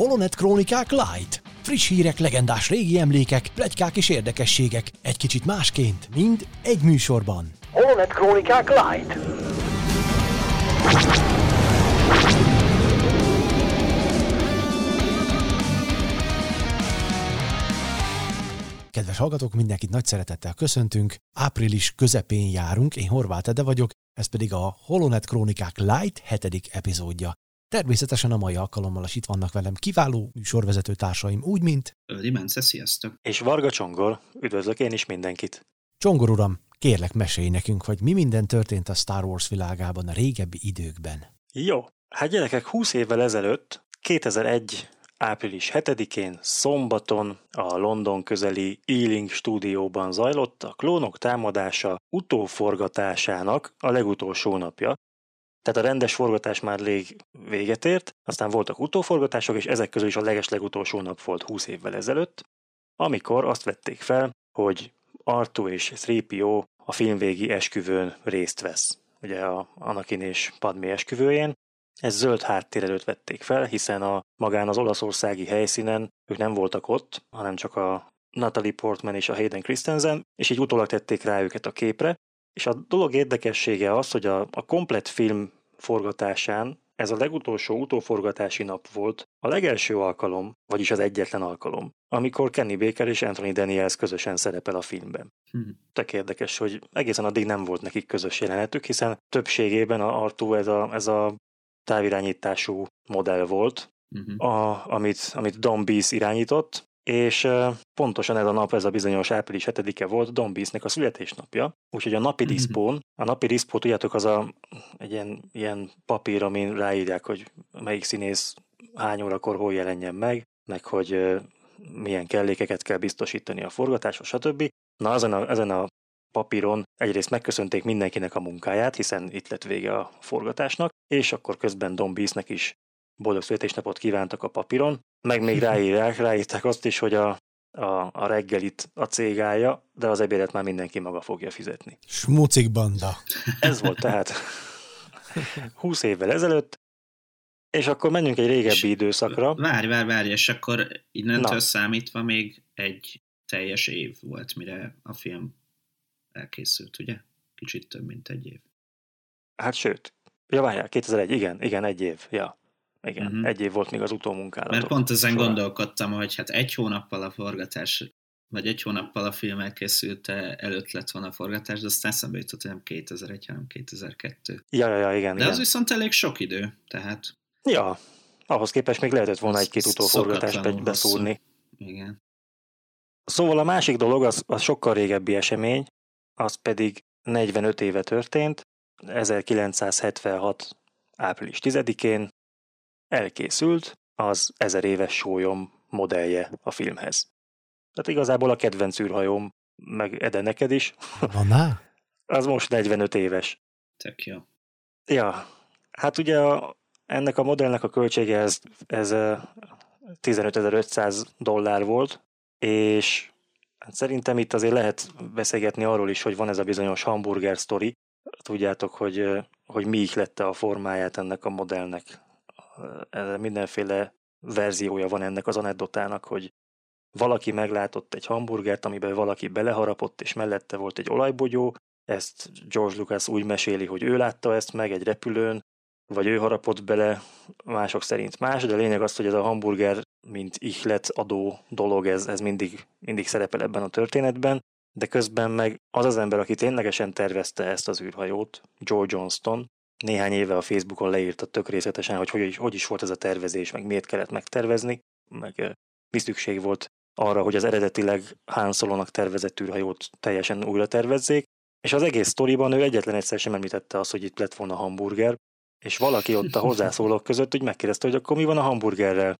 Holonet Krónikák Light. Friss hírek, legendás régi emlékek, plegykák és érdekességek. Egy kicsit másként, mind egy műsorban. Holonet Krónikák Light. Kedves hallgatók, mindenkit nagy szeretettel köszöntünk. Április közepén járunk, én Horváth Ede vagyok, ez pedig a Holonet Krónikák Light hetedik epizódja. Természetesen a mai alkalommal is itt vannak velem kiváló műsorvezető társaim, úgy, mint... Öldi Mence, sziasztok! És Varga Csongor, üdvözlök én is mindenkit! Csongor uram, kérlek mesélj nekünk, hogy mi minden történt a Star Wars világában a régebbi időkben. Jó, hát gyerekek, 20 évvel ezelőtt, 2001 április 7-én szombaton a London közeli Ealing stúdióban zajlott a klónok támadása utóforgatásának a legutolsó napja, tehát a rendes forgatás már rég véget ért, aztán voltak utóforgatások, és ezek közül is a legeslegutolsó nap volt 20 évvel ezelőtt, amikor azt vették fel, hogy Artu és 3PO a filmvégi esküvőn részt vesz. Ugye a Anakin és Padmé esküvőjén. Ez zöld háttér előtt vették fel, hiszen a magán az olaszországi helyszínen ők nem voltak ott, hanem csak a Natalie Portman és a Hayden Christensen, és így utólag tették rá őket a képre, és a dolog érdekessége az, hogy a, a komplet film forgatásán ez a legutolsó utóforgatási nap volt a legelső alkalom, vagyis az egyetlen alkalom, amikor Kenny Baker és Anthony Daniels közösen szerepel a filmben. Hmm. Tök érdekes, hogy egészen addig nem volt nekik közös jelenetük, hiszen többségében a Artú ez a, ez a távirányítású modell volt, uh-huh. a, amit, amit Don Bees irányított, és pontosan ez a nap, ez a bizonyos április 7-e volt Don Beast-nek a születésnapja, úgyhogy a napi diszpón, a napi diszpó, tudjátok, az a, egy ilyen, ilyen papír, amin ráírják, hogy melyik színész hány órakor hol jelenjen meg, meg hogy milyen kellékeket kell biztosítani a forgatáshoz, stb. Na, ezen a, ezen a papíron egyrészt megköszönték mindenkinek a munkáját, hiszen itt lett vége a forgatásnak, és akkor közben Don Beastnek is boldog születésnapot kívántak a papíron, meg még ráírják, ráírták azt is, hogy a, a, a reggelit a cég állja, de az ebédet már mindenki maga fogja fizetni. Smucik banda. Ez volt tehát 20 évvel ezelőtt, és akkor menjünk egy régebbi és időszakra. Várj, várj, várj, és akkor innentől Na. számítva még egy teljes év volt, mire a film elkészült, ugye? Kicsit több, mint egy év. Hát sőt, ja várjál, 2001, igen, igen, egy év, ja. Igen, uh-huh. egy év volt még az utómunkálatok. Mert pont ezen során. gondolkodtam, hogy hát egy hónappal a forgatás, vagy egy hónappal a film elkészülte előtt lett volna a forgatás, de aztán eszembe jutott, hogy nem 2001, hanem 2002. Ja, ja, ja, igen. De igen. az viszont elég sok idő, tehát... Ja, ahhoz képest még lehetett volna egy-két utóforgatást beszúrni. Igen. Szóval a másik dolog, az, az sokkal régebbi esemény, az pedig 45 éve történt, 1976. április 10-én elkészült az ezer éves sólyom modellje a filmhez. Tehát igazából a kedvenc űrhajóm, meg Ede neked is. Van Az most 45 éves. Tök jó. Ja, hát ugye a, ennek a modellnek a költsége ez, ez 15.500 dollár volt, és hát szerintem itt azért lehet beszélgetni arról is, hogy van ez a bizonyos hamburger sztori. Tudjátok, hogy, hogy mi lette a formáját ennek a modellnek mindenféle verziója van ennek az anekdotának, hogy valaki meglátott egy hamburgert, amiben valaki beleharapott, és mellette volt egy olajbogyó, ezt George Lucas úgy meséli, hogy ő látta ezt meg egy repülőn, vagy ő harapott bele, mások szerint más, de lényeg az, hogy ez a hamburger, mint ihlet adó dolog, ez, ez mindig, mindig szerepel ebben a történetben, de közben meg az az ember, aki ténylegesen tervezte ezt az űrhajót, Joe Johnston, néhány éve a Facebookon leírta tök részletesen, hogy hogy is, hogy is volt ez a tervezés, meg miért kellett megtervezni, meg mi szükség volt arra, hogy az eredetileg Han Solo-nak tervezett űrhajót teljesen újra tervezzék, és az egész sztoriban ő egyetlen egyszer sem említette azt, hogy itt lett volna hamburger, és valaki ott a hozzászólók között úgy megkérdezte, hogy akkor mi van a hamburgerrel.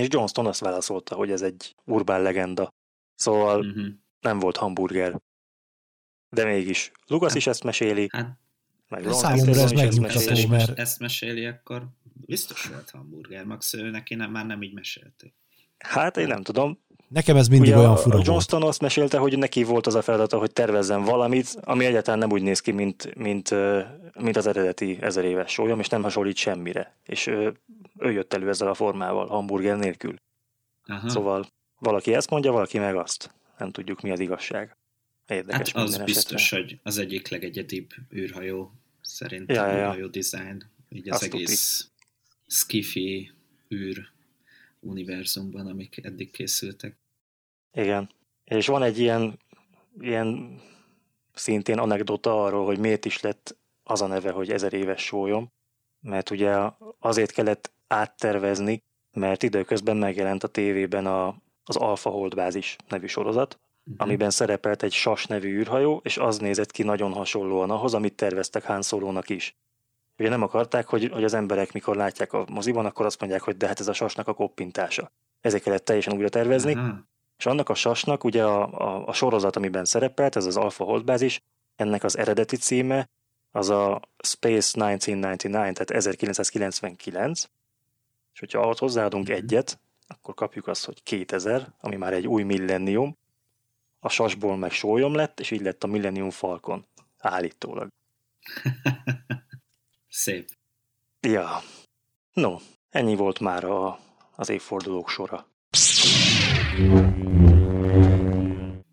És Johnston azt válaszolta, hogy ez egy urbán legenda. Szóval uh-huh. nem volt hamburger. De mégis. Lucas hát, is ezt meséli. Hát meg Számomra ez megnyugtató, mert... Ezt meséli, akkor biztos volt hamburger, max ő neki nem, már nem így mesélték. Hát én nem tudom, Nekem ez mindig Ugye olyan fura a volt. Johnston azt mesélte, hogy neki volt az a feladata, hogy tervezzen valamit, ami egyáltalán nem úgy néz ki, mint, mint, mint az eredeti ezer éves sólyom, és nem hasonlít semmire. És ö, ő jött elő ezzel a formával, hamburger nélkül. Aha. Szóval valaki ezt mondja, valaki meg azt. Nem tudjuk, mi az igazság. hát Érdekes az minden biztos, esetre. hogy az egyik legegyedibb űrhajó szerintem Ja, ja, űrhajó design. Így az Azt egész skifi űr univerzumban, amik eddig készültek. Igen. És van egy ilyen, ilyen szintén anekdota arról, hogy miért is lett az a neve, hogy ezer éves sólyom, mert ugye azért kellett áttervezni, mert időközben megjelent a tévében a, az Alpha Holdbázis nevű sorozat, Mhm. amiben szerepelt egy SAS nevű űrhajó, és az nézett ki nagyon hasonlóan ahhoz, amit terveztek Han Solo-nak is. Ugye nem akarták, hogy, hogy az emberek mikor látják a moziban, akkor azt mondják, hogy de hát ez a sasnak a koppintása. Ezért kellett teljesen újra tervezni, Aha. és annak a sasnak ugye a, a, a sorozat, amiben szerepelt, ez az Alpha Holdbázis, ennek az eredeti címe az a Space 1999, tehát 1999, és hogyha ahhoz hozzáadunk Mhm. egyet, akkor kapjuk azt, hogy 2000, ami már egy új millennium, a sasból meg sólyom lett, és így lett a Millennium Falcon, állítólag. Szép. Ja, no, ennyi volt már a, az évfordulók sora.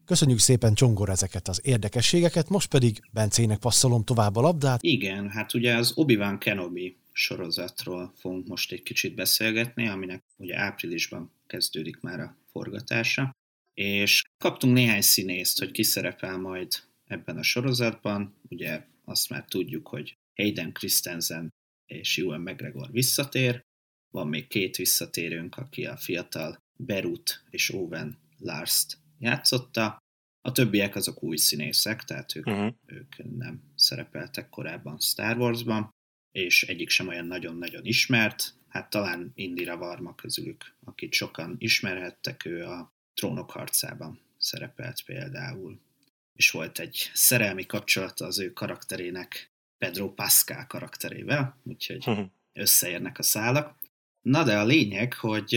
Köszönjük szépen Csongor ezeket az érdekességeket, most pedig Bencének passzolom tovább a labdát. Igen, hát ugye az Obi-Wan Kenobi sorozatról fogunk most egy kicsit beszélgetni, aminek ugye áprilisban kezdődik már a forgatása, és kaptunk néhány színészt, hogy ki szerepel majd ebben a sorozatban. Ugye azt már tudjuk, hogy Hayden Christensen és Ewan McGregor visszatér, van még két visszatérőnk, aki a fiatal Berut és Owen Larst játszotta, a többiek azok új színészek, tehát ők Uh-huh. ők nem szerepeltek korábban Star Warsban, és egyik sem olyan nagyon-nagyon ismert, hát talán Indira Varma közülük, akit sokan ismerhettek, ő a Trónok harcában szerepelt például, és volt egy szerelmi kapcsolata az ő karakterének Pedro Pascal karakterével, úgyhogy Uh-huh. összeérnek a szálak. Na de a lényeg, hogy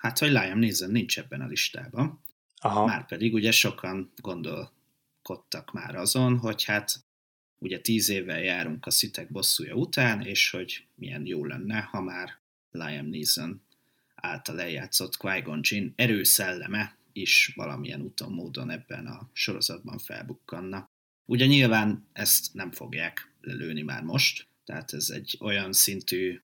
hát, hogy Liam Neeson nincs ebben a listában, Aha. Márpedig ugye sokan gondolkodtak már azon, hogy hát ugye tíz évvel járunk a szitek bosszúja után, és hogy milyen jó lenne, ha már Liam Neeson által eljátszott Qui-Gon Jinn erőszelleme is valamilyen úton, módon ebben a sorozatban felbukkanna. Ugye nyilván ezt nem fogják lelőni már most, tehát ez egy olyan szintű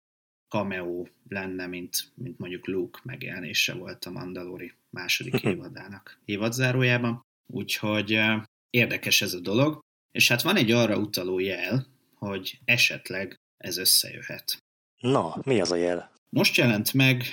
cameo lenne, mint, mint mondjuk Luke megjelenése volt a Mandalori második évadának évadzárójában. Úgyhogy eh, érdekes ez a dolog, és hát van egy arra utaló jel, hogy esetleg ez összejöhet. Na, mi az a jel? Most jelent meg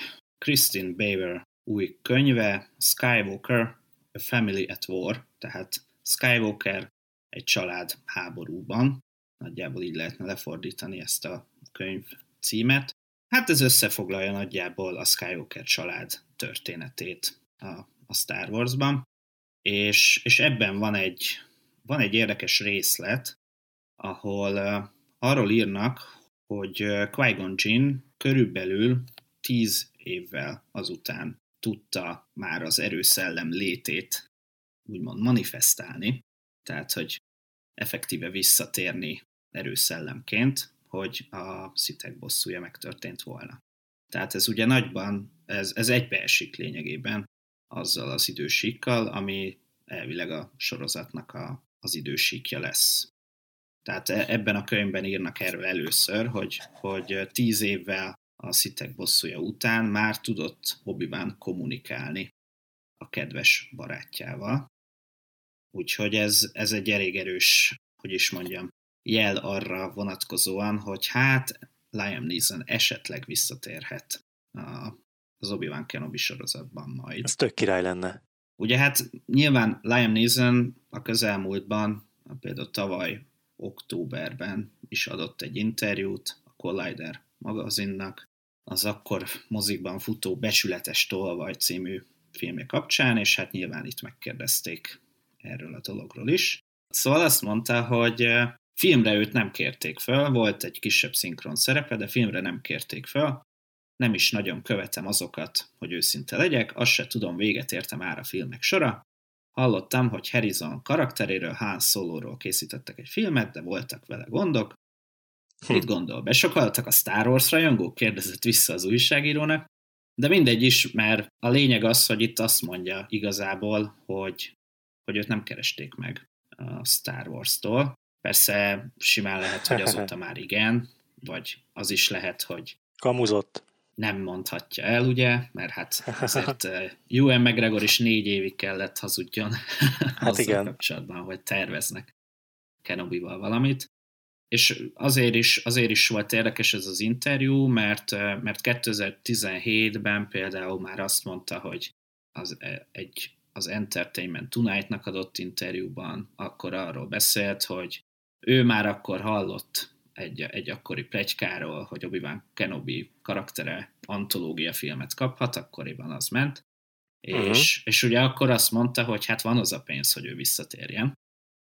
Christine Baver új könyve, Skywalker, A Family at War, tehát Skywalker egy család háborúban, nagyjából így lehetne lefordítani ezt a könyv címet. Hát ez összefoglalja nagyjából a Skywalker család történetét a, a Star Warsban, és, és ebben van egy, van egy érdekes részlet, ahol uh, arról írnak, hogy uh, Qui-Gon Jinn körülbelül tíz évvel azután tudta már az erőszellem létét úgymond manifestálni, tehát hogy effektíve visszatérni erőszellemként, hogy a szitek bosszúja megtörtént volna. Tehát ez ugye nagyban, ez, ez egybeesik lényegében azzal az idősíkkal, ami elvileg a sorozatnak a, az idősíkja lesz. Tehát e- ebben a könyvben írnak erről először, hogy, hogy tíz évvel a szitek bosszúja után már tudott obi kommunikálni a kedves barátjával. Úgyhogy ez, ez egy elég erős, hogy is mondjam, jel arra vonatkozóan, hogy hát Liam Neeson esetleg visszatérhet a, az Obi-Wan Kenobi sorozatban majd. Ez tök király lenne. Ugye hát nyilván Liam Neeson a közelmúltban, például tavaly októberben is adott egy interjút a Collider magazinnak, az akkor mozikban futó Becsületes Tolvaj című filmje kapcsán, és hát nyilván itt megkérdezték erről a dologról is. Szóval azt mondta, hogy eh, filmre őt nem kérték föl, volt egy kisebb szinkron szerepe, de filmre nem kérték föl, nem is nagyon követem azokat, hogy őszinte legyek, azt se tudom, véget értem már a filmek sora. Hallottam, hogy Harrison karakteréről, Han Solo-ról készítettek egy filmet, de voltak vele gondok. Mit hm. gondol? Besokaltak a Star Wars rajongók? Kérdezett vissza az újságírónak. De mindegy is, mert a lényeg az, hogy itt azt mondja igazából, hogy, hogy őt nem keresték meg a Star Wars-tól. Persze simán lehet, hogy azóta már igen, vagy az is lehet, hogy kamuzott. Nem mondhatja el, ugye, mert hát azért Ewan McGregor is négy évig kellett hazudjon hát igen. kapcsolatban, hogy terveznek Kenobi-val valamit. És azért is, azért is volt érdekes ez az interjú, mert, mert 2017-ben például már azt mondta, hogy az, egy, az Entertainment Tonight-nak adott interjúban akkor arról beszélt, hogy ő már akkor hallott egy, egy akkori plegykáról, hogy Obi-Wan Kenobi karaktere antológia filmet kaphat, akkoriban az ment, uh-huh. és, és ugye akkor azt mondta, hogy hát van az a pénz, hogy ő visszatérjen,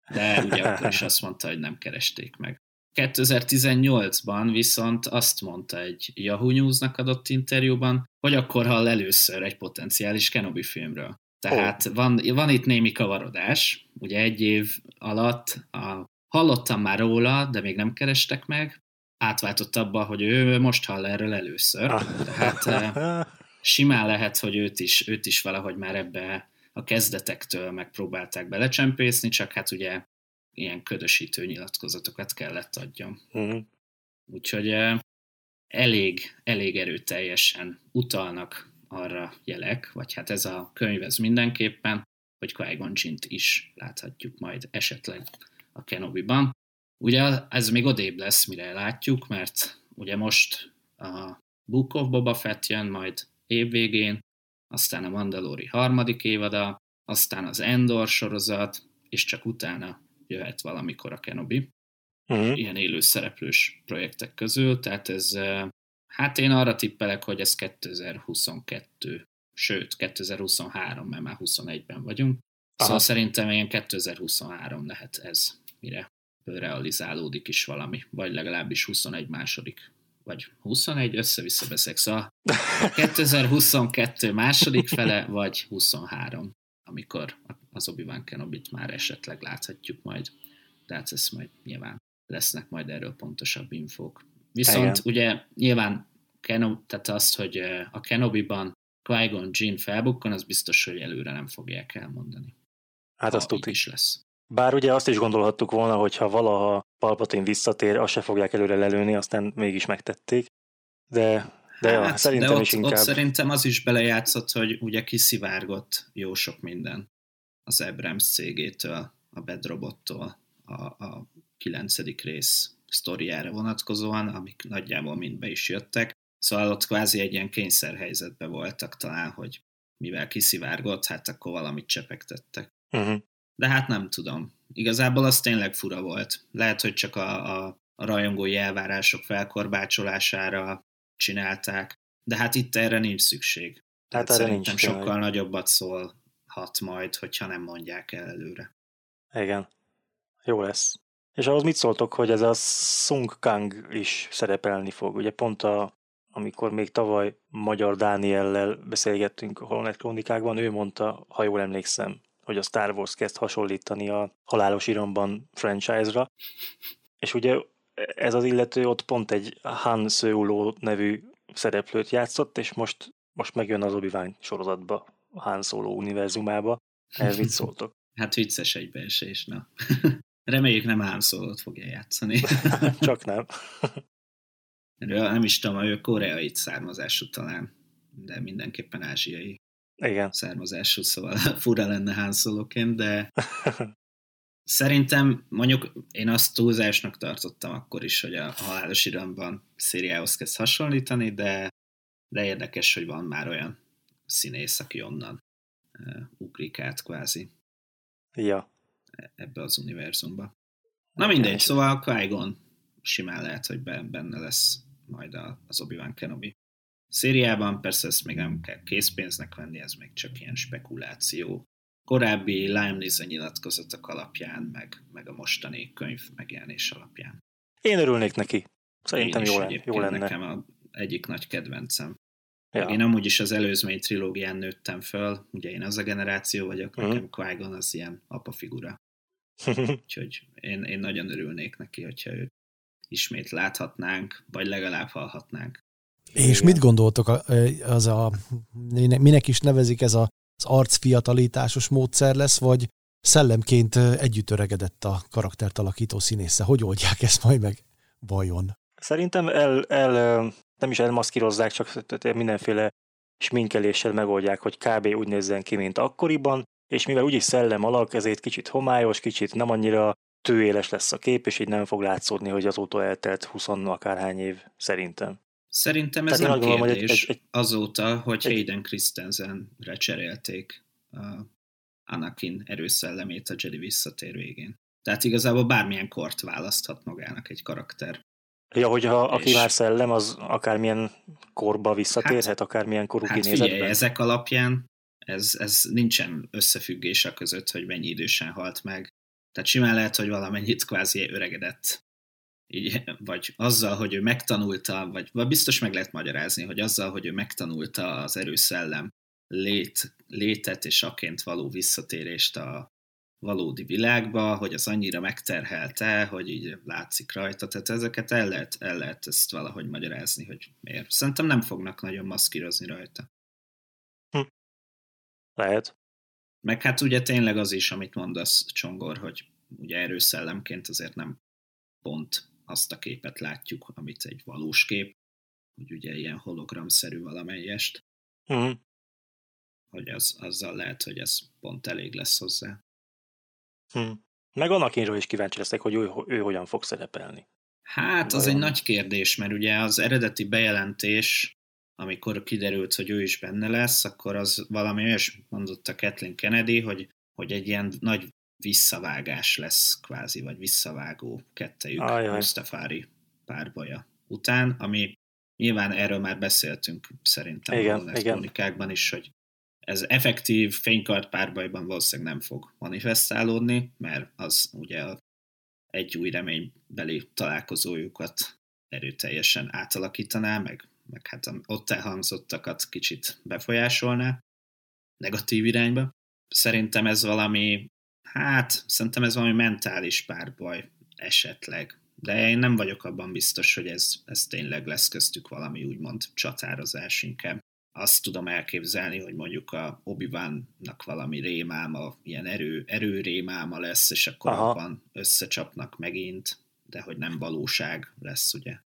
de ugye akkor is azt mondta, hogy nem keresték meg. 2018-ban viszont azt mondta egy Yahoo News-nak adott interjúban, hogy akkor hall először egy potenciális Kenobi filmről. Tehát oh. van, van itt némi kavarodás, ugye egy év alatt a Hallottam már róla, de még nem kerestek meg. Átváltott abba, hogy ő most hall erről először. Tehát eh, simán lehet, hogy őt is, őt is valahogy már ebbe a kezdetektől megpróbálták belecsempészni, csak hát ugye ilyen ködösítő nyilatkozatokat kellett adjam. Uh-huh. Úgyhogy eh, elég, elég erőteljesen utalnak arra jelek, vagy hát ez a könyv ez mindenképpen, hogy qui is láthatjuk majd esetleg a Kenobi-ban. Ugye ez még odébb lesz, mire látjuk, mert ugye most a Book of Boba Fett jön majd évvégén, aztán a Mandalori harmadik évada, aztán az Endor sorozat, és csak utána jöhet valamikor a Kenobi. Uh-huh. Ilyen élő szereplős projektek közül, tehát ez, hát én arra tippelek, hogy ez 2022, sőt 2023, mert már 21-ben vagyunk. Aha. Szóval szerintem ilyen 2023 lehet ez mire realizálódik is valami, vagy legalábbis 21 második, vagy 21, össze-vissza beszek, szóval 2022 második fele, vagy 23, amikor az Obi-Wan Kenobit már esetleg láthatjuk majd, tehát ez majd nyilván lesznek majd erről pontosabb infók. Viszont Igen. ugye nyilván Kenob, tehát azt, hogy a Kenobi-ban Qui-Gon Jinn felbukkan, az biztos, hogy előre nem fogják elmondani. Hát azt tud is lesz. Bár ugye azt is gondolhattuk volna, hogy ha valaha Palpatine visszatér, azt se fogják előre lelőni, aztán mégis megtették. De, de hát, ja, szerintem de ott, is inkább... ott szerintem az is belejátszott, hogy ugye kiszivárgott jó sok minden az Abrams cégétől, a Bedrobottól, a, a kilencedik rész sztoriára vonatkozóan, amik nagyjából mind be is jöttek. Szóval ott kvázi egy ilyen kényszerhelyzetben voltak talán, hogy mivel kiszivárgott, hát akkor valamit csepegtettek. Uh-huh de hát nem tudom. Igazából az tényleg fura volt. Lehet, hogy csak a, a, a rajongói elvárások felkorbácsolására csinálták, de hát itt erre nincs szükség. Tehát hát szerintem nincs sokkal tényleg. nagyobbat szólhat majd, hogyha nem mondják el előre. Igen. Jó lesz. És ahhoz mit szóltok, hogy ez a Sung Kang is szerepelni fog? Ugye pont a, amikor még tavaly Magyar Dániellel beszélgettünk a Holonet Krónikákban, ő mondta, ha jól emlékszem, hogy a Star Wars kezd hasonlítani a Halálos Iramban franchise-ra, és ugye ez az illető ott pont egy Han Solo nevű szereplőt játszott, és most, most megjön az obi sorozatba, a Han Solo univerzumába. Ez mit szóltok? Hát vicces egybeesés, na. Reméljük nem Han Solo-t fogja játszani. Csak nem. nem is tudom, ő koreai származású talán, de mindenképpen ázsiai. Igen. származású, szóval fura lenne hánszolóként, de szerintem mondjuk én azt túlzásnak tartottam akkor is, hogy a halálos iramban szériához kezd hasonlítani, de, de érdekes, hogy van már olyan színész, aki onnan uh, ugrik át kvázi. Ja. Ebbe az univerzumba. Na mindegy, szóval qui simán lehet, hogy benne lesz majd az Obi-Wan Kenobi szériában, persze ezt még nem kell készpénznek venni, ez még csak ilyen spekuláció. Korábbi Lime Neeson nyilatkozatok alapján, meg, meg a mostani könyv megjelenés alapján. Én örülnék neki. Szerintem jó, lenne, jó lenne. Nekem a egyik nagy kedvencem Ja. Én amúgy is az előzmény trilógián nőttem föl, ugye én az a generáció vagyok, mm. nekem qui az ilyen apa figura. Úgyhogy én, én nagyon örülnék neki, hogyha őt ismét láthatnánk, vagy legalább hallhatnánk. És mit gondoltok, az a, minek is nevezik ez a, az arcfiatalításos módszer lesz, vagy szellemként együtt öregedett a karaktert alakító színésze? Hogy oldják ezt majd meg? Vajon? Szerintem el, el, nem is elmaszkírozzák, csak mindenféle sminkeléssel megoldják, hogy kb. úgy nézzen ki, mint akkoriban, és mivel úgyis szellem alak, ezért kicsit homályos, kicsit nem annyira tőéles lesz a kép, és így nem fog látszódni, hogy azóta eltelt 20 akárhány év, szerintem. Szerintem ez Tehát nem kérdés hogy egy, egy, azóta, hogy egy, Hayden Christensenre cserélték a Anakin erőszellemét a Jedi visszatér végén. Tehát igazából bármilyen kort választhat magának egy karakter. Ja, hogyha és... aki már szellem, az akármilyen korba visszatérhet, hát, akármilyen korú hát kinézetben? Figyelj, ezek alapján ez, ez nincsen összefüggés a között, hogy mennyi idősen halt meg. Tehát simán lehet, hogy valamennyit kvázi öregedett. Így, vagy azzal, hogy ő megtanulta, vagy, vagy biztos meg lehet magyarázni, hogy azzal, hogy ő megtanulta az erőszellem lét, létet és aként való visszatérést a valódi világba, hogy az annyira megterhelte, hogy így látszik rajta, tehát ezeket el lehet, el lehet ezt valahogy magyarázni, hogy miért. Szerintem nem fognak nagyon maszkírozni rajta. Hm. Lehet. Meg hát ugye tényleg az is, amit mondasz, Csongor, hogy ugye erőszellemként azért nem pont azt a képet látjuk, amit egy valós kép, hogy ugye ilyen hologramszerű valamelyest. Uh-huh hogy az, azzal lehet, hogy ez pont elég lesz hozzá. Hm. Meg annak én is kíváncsi leszek, hogy ő, ő hogyan fog szerepelni. Hát, az egy nagy kérdés, mert ugye az eredeti bejelentés, amikor kiderült, hogy ő is benne lesz, akkor az valami olyas mondott a Kathleen Kennedy, hogy, hogy egy ilyen nagy visszavágás lesz kvázi, vagy visszavágó kettejük Mustafári párbaja után, ami nyilván erről már beszéltünk szerintem igen, a igen. is, hogy ez effektív fénykart párbajban valószínűleg nem fog manifestálódni, mert az ugye egy új reménybeli találkozójukat erőteljesen átalakítaná, meg, meg hát ott elhangzottakat kicsit befolyásolná negatív irányba. Szerintem ez valami, hát szerintem ez valami mentális párbaj esetleg, de én nem vagyok abban biztos, hogy ez, ez tényleg lesz köztük valami úgymond csatározás inkább azt tudom elképzelni, hogy mondjuk a obi nak valami rémáma, ilyen erő, erő rémáma lesz, és akkor Aha. abban összecsapnak megint, de hogy nem valóság lesz, ugye.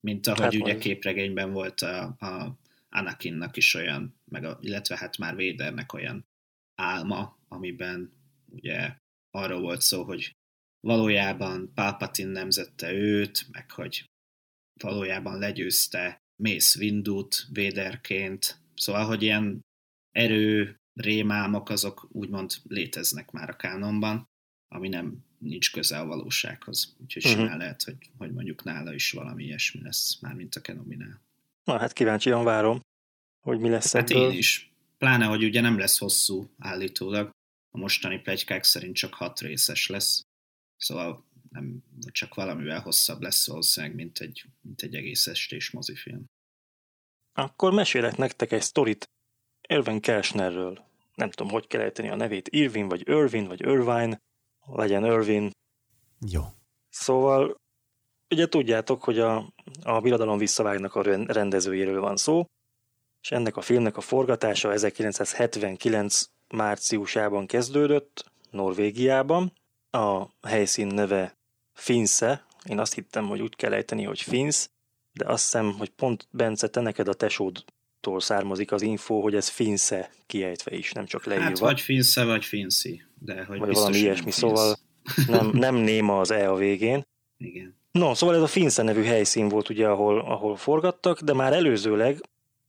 Mint ahogy hát ugye mondjuk. képregényben volt a, a Anakinnak is olyan, meg a, illetve hát már Védernek olyan álma, amiben ugye arról volt szó, hogy valójában Palpatine nemzette őt, meg hogy valójában legyőzte Mace Windut véderként, szóval, hogy ilyen erő, rémálmok azok úgymond léteznek már a kánonban, ami nem nincs köze a valósághoz. Úgyhogy uh-huh. simán lehet, hogy, hogy mondjuk nála is valami ilyesmi lesz, már mint a Kenominál. Na hát kíváncsian várom, hogy mi lesz Hát ebből. én is. Pláne, hogy ugye nem lesz hosszú állítólag. A mostani plegykák szerint csak hat részes lesz. Szóval nem, csak valamivel hosszabb lesz valószínűleg, mint egy, mint egy egész estés mozifilm. Akkor mesélek nektek egy sztorit Irvin Kershnerről. Nem tudom, hogy kell ejteni a nevét, Irvin, vagy Irvin, vagy Irvine, legyen Irvin. Jó. Szóval, ugye tudjátok, hogy a, a Birodalom visszavágnak a rendezőjéről van szó, és ennek a filmnek a forgatása 1979 márciusában kezdődött, Norvégiában. A helyszín neve Finse, én azt hittem, hogy úgy kell ejteni, hogy Finsz, de azt hiszem, hogy pont Bence, te neked a tesódtól származik az info, hogy ez Finsze kiejtve is, nem csak leírva. Hát vagy Finsze, vagy Finszi. De hogy vagy valami ilyesmi, szóval nem, nem néma az E a végén. Igen. No, szóval ez a Finsze nevű helyszín volt ugye, ahol, ahol forgattak, de már előzőleg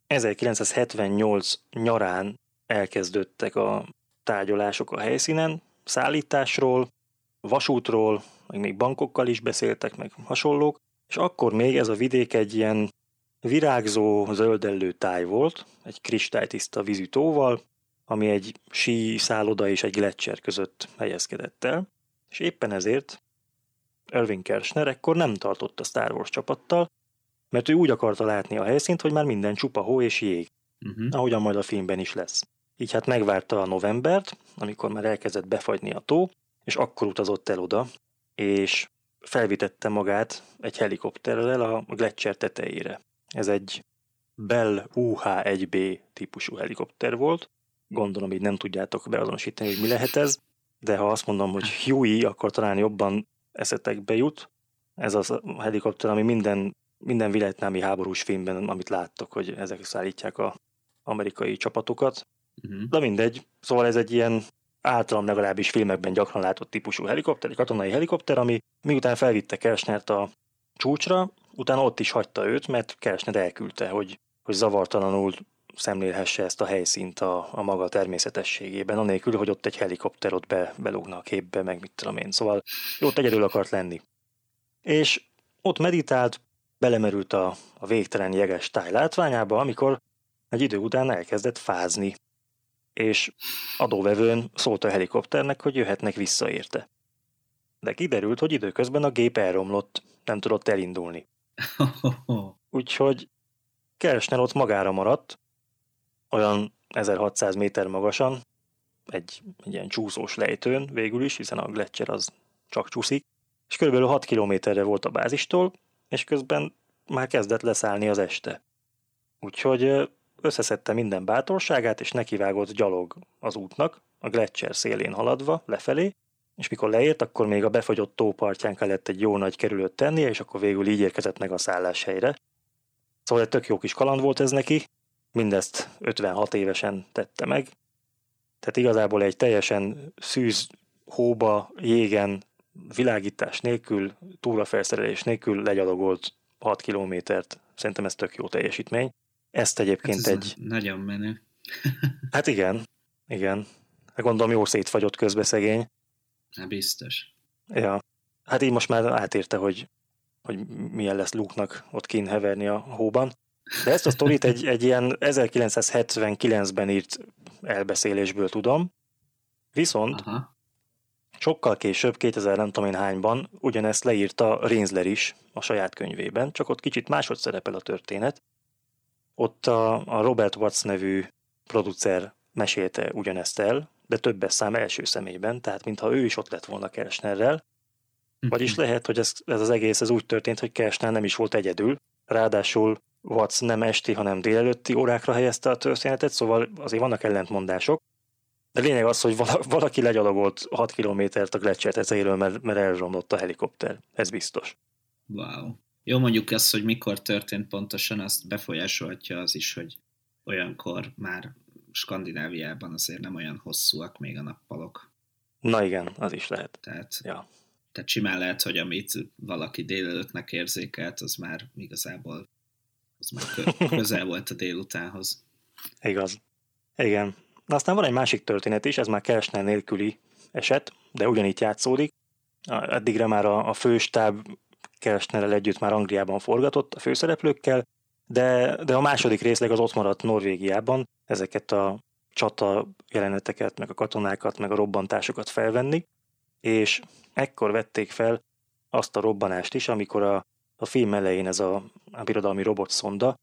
1978 nyarán elkezdődtek a tárgyalások a helyszínen, szállításról, vasútról, meg még bankokkal is beszéltek, meg hasonlók, és akkor még ez a vidék egy ilyen virágzó, zöldellő táj volt, egy kristálytiszta vízű tóval, ami egy sí szálloda és egy gletszer között helyezkedett el, és éppen ezért Irving Kershner ekkor nem tartott a Star Wars csapattal, mert ő úgy akarta látni a helyszínt, hogy már minden csupa hó és jég, Uh-huh. ahogyan majd a filmben is lesz. Így hát megvárta a novembert, amikor már elkezdett befagyni a tó, és akkor utazott el oda, és felvitette magát egy helikopterrel a Gletscher tetejére. Ez egy Bell UH-1B típusú helikopter volt. Gondolom, így nem tudjátok beazonosítani, hogy mi lehet ez, de ha azt mondom, hogy Huey, akkor talán jobban eszetekbe jut. Ez az a helikopter, ami minden, minden vietnámi háborús filmben, amit láttok, hogy ezek szállítják a amerikai csapatokat. Uh-huh. De mindegy, szóval ez egy ilyen általam legalábbis filmekben gyakran látott típusú helikopter, egy katonai helikopter, ami miután felvitte Kersnert a csúcsra, utána ott is hagyta őt, mert Kersner elküldte, hogy, hogy zavartalanul szemlélhesse ezt a helyszínt a, a maga természetességében, anélkül, hogy ott egy helikopter ott be, belógna a képbe, meg mit tudom én. Szóval ott egyedül akart lenni. És ott meditált, belemerült a, a végtelen jeges táj látványába, amikor egy idő után elkezdett fázni, és adóvevőn szólt a helikopternek, hogy jöhetnek vissza érte. De kiderült, hogy időközben a gép elromlott, nem tudott elindulni. Úgyhogy Kersner ott magára maradt, olyan 1600 méter magasan, egy, egy ilyen csúszós lejtőn végül is, hiszen a Gletscher az csak csúszik, és körülbelül 6 kilométerre volt a bázistól, és közben már kezdett leszállni az este. Úgyhogy összeszedte minden bátorságát, és nekivágott gyalog az útnak, a Gletscher szélén haladva, lefelé, és mikor leért, akkor még a befagyott tópartján kellett egy jó nagy kerülőt tennie, és akkor végül így érkezett meg a szálláshelyre. Szóval egy tök jó kis kaland volt ez neki, mindezt 56 évesen tette meg, tehát igazából egy teljesen szűz hóba, jégen, világítás nélkül, túrafelszerelés nélkül legyalogolt 6 kilométert. Szerintem ez tök jó teljesítmény. Ezt egyébként Hát ez egy... Nagyon menő. Hát igen, igen. Hát Gondolom jó szétfagyott közbe szegény. Hát biztos. Ja. Hát így most már átérte, hogy, hogy milyen lesz Luke-nak ott kín heverni a hóban. De ezt a sztorit egy, egy ilyen 1979-ben írt elbeszélésből tudom. Viszont Aha. sokkal később, 2000 nem tudom én hányban, ugyanezt leírta Rinsler is a saját könyvében, csak ott kicsit máshogy szerepel a történet. Ott a, a Robert Watts nevű producer mesélte ugyanezt el, de többes szám első személyben, tehát mintha ő is ott lett volna Kersnerrel, vagyis lehet, hogy ez, ez az egész ez úgy történt, hogy Kersner nem is volt egyedül, ráadásul Watts nem esti, hanem délelőtti órákra helyezte a történetet, szóval azért vannak ellentmondások. De lényeg az, hogy vala- valaki legyalogolt 6 kilométert a Gletscher tetejéről, mert, mert elromlott a helikopter. Ez biztos. Wow. Jó, mondjuk azt, hogy mikor történt pontosan, azt befolyásolhatja az is, hogy olyankor már Skandináviában azért nem olyan hosszúak még a nappalok. Na igen, az is lehet. Tehát, Ja. tehát simán lehet, hogy amit valaki délelőttnek érzékelt, az már igazából az már kö- közel volt a délutánhoz. Igaz. Igen. Na aztán van egy másik történet is, ez már Kersner nélküli eset, de ugyanígy játszódik. Eddigre már a, a főstáb Kersnerrel együtt már Angliában forgatott a főszereplőkkel, de, de a második részleg az ott maradt Norvégiában, ezeket a csata jeleneteket, meg a katonákat, meg a robbantásokat felvenni, és ekkor vették fel azt a robbanást is, amikor a, a film elején ez a, a birodalmi robotszonda,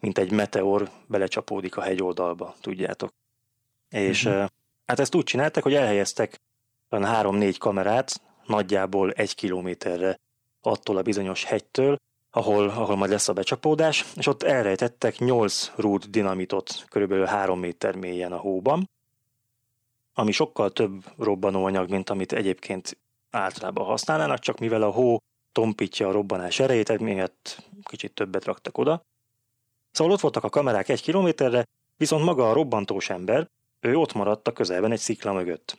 mint egy meteor belecsapódik a hegyoldalba, tudjátok. És Mhm. uh-huh. hát ezt úgy csináltak, hogy elhelyeztek olyan három-négy kamerát nagyjából egy kilométerre attól a bizonyos hegytől, ahol, ahol majd lesz a becsapódás, és ott elrejtettek 8 rúd dinamitot körülbelül 3 méter mélyen a hóban, ami sokkal több robbanóanyag, mint amit egyébként általában használnának, csak mivel a hó tompítja a robbanás erejét, emiatt kicsit többet raktak oda. Szóval ott voltak a kamerák egy kilométerre, viszont maga a robbantós ember, ő ott maradt a közelben egy szikla mögött.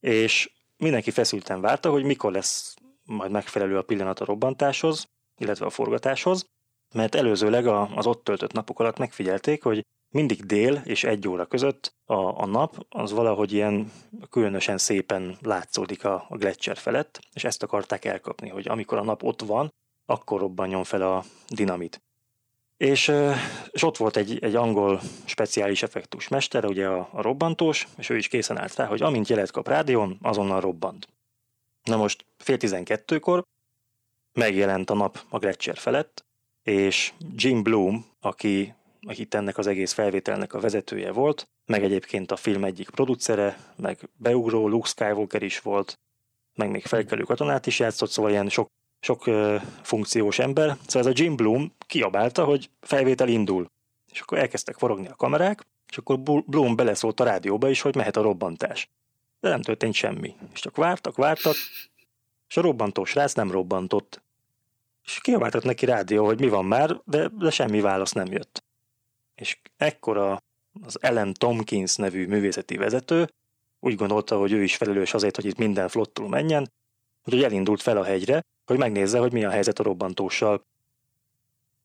És mindenki feszülten várta, hogy mikor lesz majd megfelelő a pillanat a robbantáshoz, illetve a forgatáshoz, mert előzőleg az ott töltött napok alatt megfigyelték, hogy mindig dél és egy óra között a, a nap az valahogy ilyen különösen szépen látszódik a, a Gletscher felett, és ezt akarták elkapni, hogy amikor a nap ott van, akkor robbanjon fel a dinamit. És, és ott volt egy, egy angol speciális effektus mester, ugye a, a robbantós, és ő is készen állt rá, hogy amint jelet kap rádión, azonnal robbant. Na most fél tizenkettőkor megjelent a nap a Gletscher felett, és Jim Bloom, aki, aki ennek az egész felvételnek a vezetője volt, meg egyébként a film egyik producere, meg beugró Luke Skywalker is volt, meg még felkelő katonát is játszott, szóval ilyen sok, sok uh, funkciós ember. Szóval ez a Jim Bloom kiabálta, hogy felvétel indul. És akkor elkezdtek forogni a kamerák, és akkor Bloom beleszólt a rádióba is, hogy mehet a robbantás. De nem történt semmi. És csak vártak, vártak, és a robbantós srác nem robbantott. És kiabáltott neki rádió, hogy mi van már, de, de semmi válasz nem jött. És ekkora az Ellen Tomkins nevű művészeti vezető úgy gondolta, hogy ő is felelős azért, hogy itt minden flottul menjen, úgyhogy elindult fel a hegyre, hogy megnézze, hogy mi a helyzet a robbantóssal.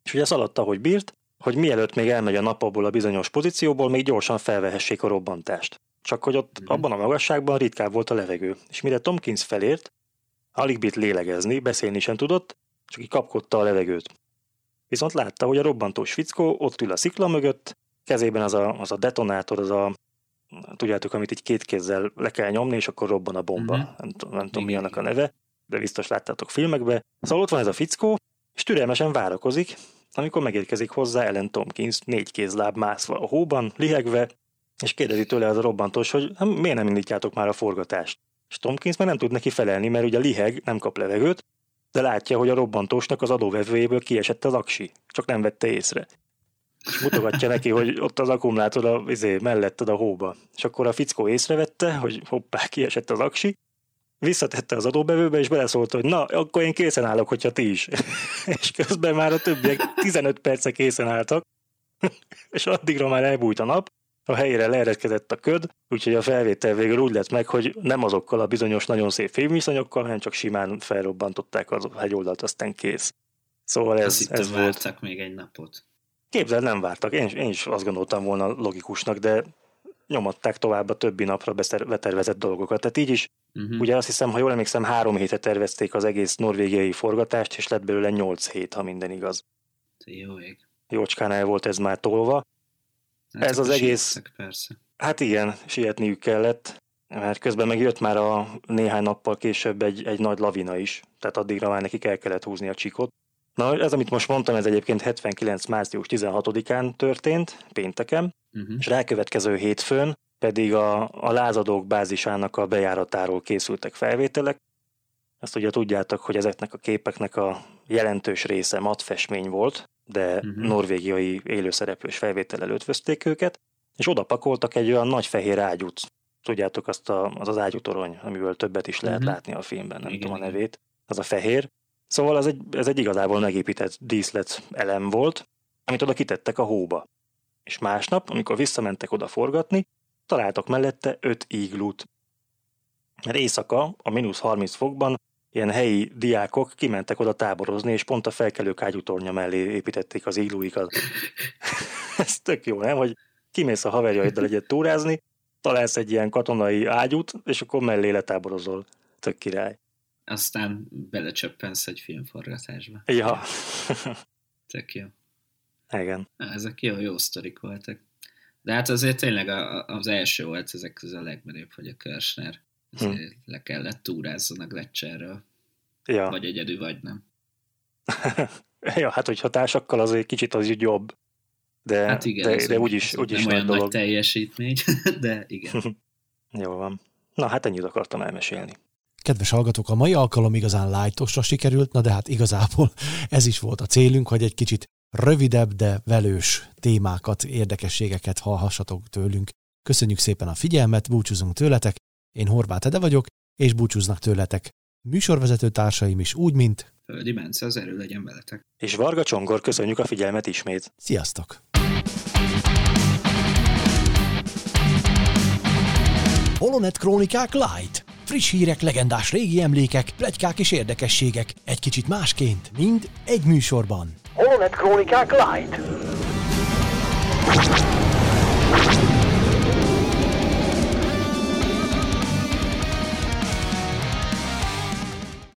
És ugye szaladta, hogy bírt, hogy mielőtt még elmegy a nap abból a bizonyos pozícióból, még gyorsan felvehessék a robbantást. Csak hogy ott mm-hmm. abban a magasságban ritkább volt a levegő. És mire Tomkins felért, alig bírt lélegezni, beszélni sem tudott, csak így kapkodta a levegőt. Viszont látta, hogy a robbantós fickó ott ül a szikla mögött, kezében az a, az a detonátor, az a tudjátok, amit így két kézzel le kell nyomni, és akkor robban a bomba. Uh-huh. Nem, nem tudom, mi annak a neve, de biztos láttátok filmekbe. Szóval ott van ez a fickó, és türelmesen várakozik, amikor megérkezik hozzá Ellen Tomkins négy kézláb mászva a hóban, lihegve, és kérdezi tőle az a robbantós, hogy hát miért nem indítjátok már a forgatást. És Tomkins már nem tud neki felelni, mert ugye liheg nem kap levegőt, de látja, hogy a robbantósnak az adóvevőjéből kiesett az aksi, csak nem vette észre és mutogatja neki, hogy ott az akkumulátor a, izé, melletted a hóba. És akkor a fickó észrevette, hogy hoppá, kiesett az aksi, visszatette az adóbevőbe, és beleszólt, hogy na, akkor én készen állok, hogyha ti is. és közben már a többiek 15 perce készen álltak, és addigra már elbújt a nap, a helyére leereszkedett a köd, úgyhogy a felvétel végül úgy lett meg, hogy nem azokkal a bizonyos nagyon szép fémviszonyokkal, hanem csak simán felrobbantották az hegyoldalt, aztán kész. Szóval ez, ez volt. még egy napot. Képzeld, nem vártak. Én, én is azt gondoltam volna logikusnak, de nyomatták tovább a többi napra betervezett dolgokat. Tehát így is, uh-huh. ugye azt hiszem, ha jól emlékszem, három hétre tervezték az egész norvégiai forgatást, és lett belőle nyolc hét, ha minden igaz. Jó ég. Jócskán el volt ez már tolva. Hát ez az egész... Persze. Hát igen, sietniük kellett, mert közben meg jött már a néhány nappal később egy, egy nagy lavina is, tehát addigra már nekik el kellett húzni a csikot. Na, ez, amit most mondtam, ez egyébként 79. március 16-án történt, pénteken, uh-huh. és rákövetkező hétfőn pedig a, a lázadók bázisának a bejáratáról készültek felvételek. Ezt ugye tudjátok, hogy ezeknek a képeknek a jelentős része matfestmény volt, de uh-huh. norvégiai élőszereplős felvétel előtt vözték őket, és oda pakoltak egy olyan nagy fehér ágyút. Tudjátok azt a, az az ágyútorony, amiből többet is lehet uh-huh. látni a filmben, nem Igen. tudom a nevét. Az a fehér, Szóval ez egy, ez egy igazából megépített díszlet elem volt, amit oda kitettek a hóba. És másnap, amikor visszamentek oda forgatni, találtak mellette öt íglút. Mert éjszaka, a mínusz 30 fokban ilyen helyi diákok kimentek oda táborozni, és pont a felkelők ágyútornya mellé építették az iglúikat. Ez tök jó, nem? Hogy kimész a haverjaiddal egyet túrázni, találsz egy ilyen katonai ágyút, és akkor mellé letáborozol. Tök király aztán belecsöppensz egy filmforgatásba. Ja. Tök jó. Igen. Ezek jó, jó sztorik voltak. De hát azért tényleg az első volt ezek közül a legmenőbb, hogy a Kirchner hm. le kellett túrázzon a Gletscherről. Ja. Vagy egyedül, vagy nem. ja, hát hogyha társakkal azért kicsit az így jobb. De, hát igen, de, de úgyis, úgyis nem olyan dolog. nagy teljesítmény, de igen. Jó van. Na, hát ennyit akartam elmesélni. Kedves hallgatók, a mai alkalom igazán lájtosra sikerült, na de hát igazából ez is volt a célunk, hogy egy kicsit rövidebb, de velős témákat, érdekességeket hallhassatok tőlünk. Köszönjük szépen a figyelmet, búcsúzunk tőletek, én Horváth Ede vagyok, és búcsúznak tőletek műsorvezető társaim is úgy, mint Földi Bence, az erő legyen veletek. És Varga Csongor, köszönjük a figyelmet ismét. Sziasztok! Holonet Krónikák Light Friss hírek, legendás régi emlékek, plegykák és érdekességek. Egy kicsit másként, mind egy műsorban. Holonet Krónikák Light.